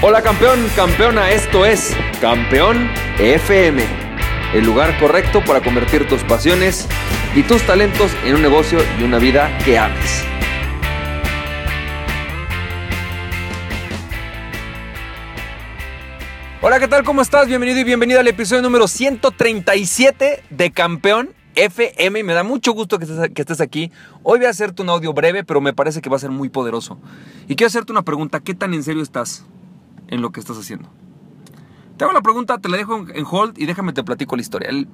Hola campeón, campeona, esto es Campeón FM, el lugar correcto para convertir tus pasiones y tus talentos en un negocio y una vida que ames. Hola, ¿qué tal? ¿Cómo estás? Bienvenido y bienvenida al episodio número 137 de Campeón FM me da mucho gusto que estés aquí. Hoy voy a hacerte un audio breve, pero me parece que va a ser muy poderoso. Y quiero hacerte una pregunta, ¿qué tan en serio estás? En lo que estás haciendo. Te hago la pregunta, te la dejo en hold y déjame te platico la historia. El,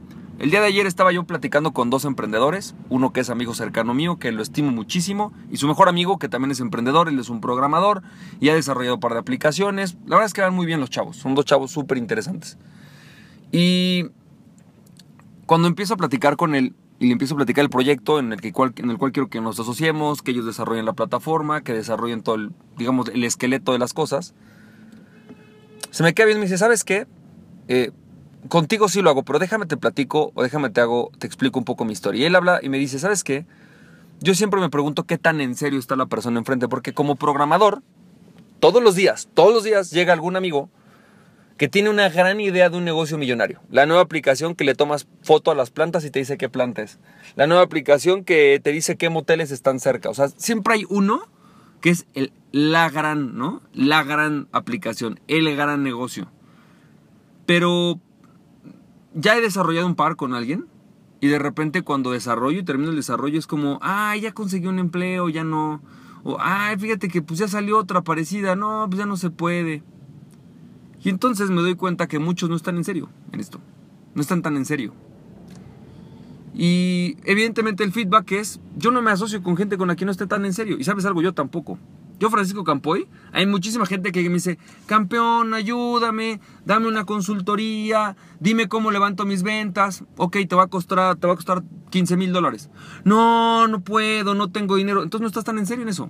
día de ayer estaba yo platicando con dos emprendedores, uno que es amigo cercano mío, que lo estimo muchísimo, y su mejor amigo, que también es emprendedor, él es un programador y ha desarrollado un par de aplicaciones. La verdad es que van muy bien los chavos, son dos chavos súper interesantes. Y cuando empiezo a platicar con él, y le empiezo a platicar el proyecto en el, que, en el cual quiero que nos asociemos, que ellos desarrollen la plataforma, que desarrollen todo digamos, el esqueleto de las cosas, se me queda bien me dice, ¿sabes qué? Eh, contigo sí lo hago, pero déjame te platico o déjame te hago, te explico un poco mi historia. Y él habla y me dice, ¿sabes qué? Yo siempre me pregunto qué tan en serio está la persona enfrente, porque como programador, todos los días, todos los días llega algún amigo que tiene una gran idea de un negocio millonario. La nueva aplicación que le tomas foto a las plantas y te dice qué planta es. La nueva aplicación que te dice qué moteles están cerca. O sea, siempre hay uno que es el, la gran, ¿no? La gran aplicación, el gran negocio. Pero ya he desarrollado un par con alguien y de repente cuando desarrollo y termino el desarrollo es como, ah, ya conseguí un empleo, ya no. O, ay, fíjate que pues ya salió otra parecida, no, pues ya no se puede. Y entonces me doy cuenta que muchos no están en serio en esto. No están tan en serio. Y evidentemente el feedback es, yo no me asocio con gente con la que no esté tan en serio. Y sabes algo, yo tampoco. Yo, Francisco Campoy, hay muchísima gente que me dice, campeón, ayúdame, dame una consultoría, dime cómo levanto mis ventas. Ok, te va a costar, te va a costar 15 mil dólares. No, no puedo, no tengo dinero. Entonces no estás tan en serio en eso.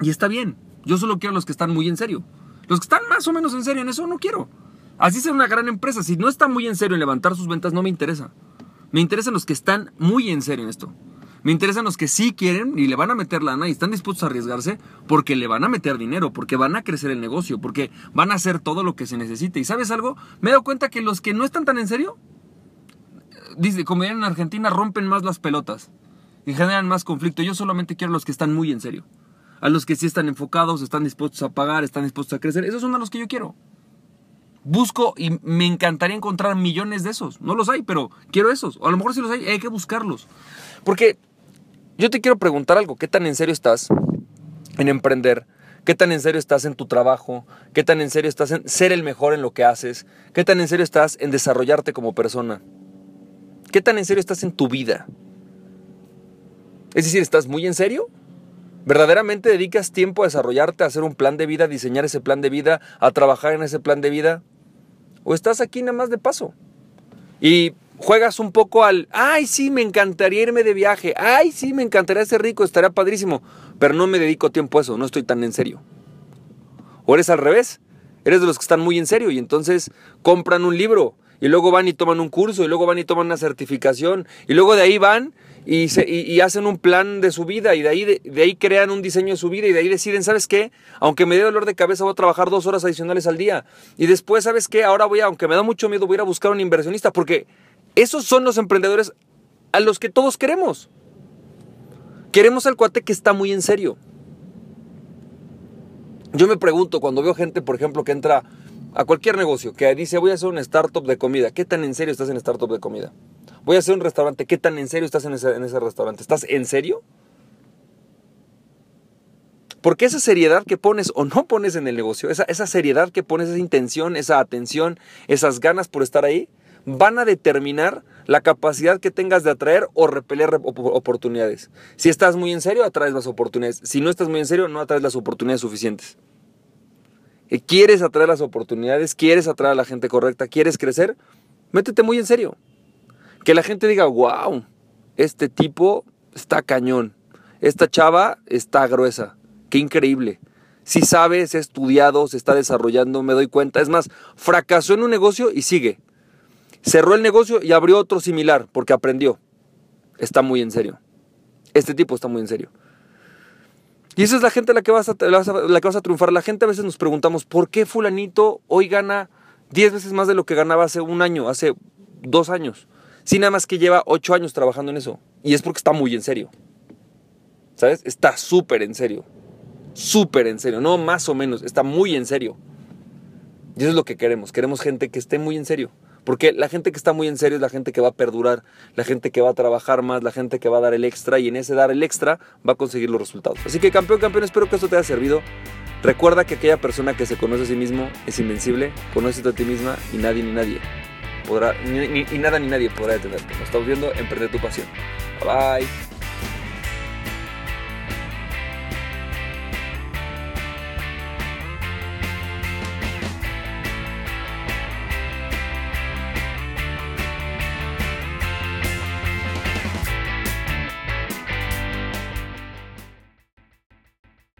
Y está bien. Yo solo quiero los que están muy en serio. Los que están más o menos en serio en eso, no quiero. Así sea una gran empresa. Si no está muy en serio en levantar sus ventas, no me interesa. Me interesan los que están muy en serio en esto. Me interesan los que sí quieren y le van a meter lana y están dispuestos a arriesgarse porque le van a meter dinero, porque van a crecer el negocio, porque van a hacer todo lo que se necesite. ¿Y sabes algo? Me he dado cuenta que los que no están tan en serio, como en Argentina, rompen más las pelotas y generan más conflicto. Yo solamente quiero los que están muy en serio. A los que sí están enfocados, están dispuestos a pagar, están dispuestos a crecer. Esos son a los que yo quiero. Busco y me encantaría encontrar millones de esos. No los hay, pero quiero esos. O a lo mejor si los hay, hay que buscarlos. Porque yo te quiero preguntar algo. ¿Qué tan en serio estás en emprender? ¿Qué tan en serio estás en tu trabajo? ¿Qué tan en serio estás en ser el mejor en lo que haces? ¿Qué tan en serio estás en desarrollarte como persona? ¿Qué tan en serio estás en tu vida? Es decir, ¿estás muy en serio? ¿Verdaderamente dedicas tiempo a desarrollarte, a hacer un plan de vida, a diseñar ese plan de vida, a trabajar en ese plan de vida? ¿O estás aquí nada más de paso? Y juegas un poco al, ay, sí, me encantaría irme de viaje, ay, sí, me encantaría ser rico, estaría padrísimo, pero no me dedico tiempo a eso, no estoy tan en serio. O eres al revés, eres de los que están muy en serio y entonces compran un libro y luego van y toman un curso y luego van y toman una certificación y luego de ahí van y, se, y, hacen un plan de su vida y de ahí, de, ahí crean un diseño de su vida y de ahí deciden, ¿sabes qué? Aunque me dé dolor de cabeza voy a trabajar dos horas adicionales al día. Y después, ¿sabes qué? Ahora voy a, aunque me da mucho miedo, voy a ir a buscar un inversionista porque esos son los emprendedores a los que todos queremos. Queremos al cuate que está muy en serio. Yo me pregunto cuando veo gente, por ejemplo, que entra a cualquier negocio, que dice voy a hacer un startup de comida, ¿qué tan en serio estás en startup de comida? Voy a hacer un restaurante. ¿Qué tan en serio estás en ese, restaurante? ¿Estás en serio? Porque esa seriedad que pones o no pones en el negocio, esa, esa seriedad que pones, esa intención, esa atención, esas ganas por estar ahí, van a determinar la capacidad que tengas de atraer o repeler oportunidades. Si estás muy en serio, atraes las oportunidades. Si no estás muy en serio, no atraes las oportunidades suficientes. Eh, ¿Quieres atraer las oportunidades? ¿Quieres atraer a la gente correcta? ¿Quieres crecer? Métete muy en serio. Que la gente diga, wow, este tipo está cañón. Esta chava está gruesa. Qué increíble. Si sabe, se ha estudiado, se está desarrollando, me doy cuenta. Es más, fracasó en un negocio y sigue. Cerró el negocio y abrió otro similar porque aprendió. Está muy en serio. Este tipo está muy en serio. Y esa es la gente a la que, vas a, la que vas a triunfar. La gente a veces nos preguntamos, ¿por qué fulanito hoy gana 10 veces más de lo que ganaba hace un año, hace dos años? Si nada más que lleva 8 años trabajando en eso. Y es porque está muy en serio. ¿Sabes? Está súper en serio. Súper en serio. No más o menos. Está muy en serio. Y eso es lo que queremos. Queremos gente que esté muy en serio. Porque la gente que está muy en serio es la gente que va a perdurar, la gente que va a trabajar más, la gente que va a dar el extra y en ese dar el extra va a conseguir los resultados. Así que campeón, campeón, espero que esto te haya servido. Recuerda que aquella persona que se conoce a sí mismo es invencible, conoce a ti misma y nadie ni nadie podrá, ni, ni, nada ni nadie podrá detenerte. Nos estamos viendo, emprender tu pasión. Bye bye.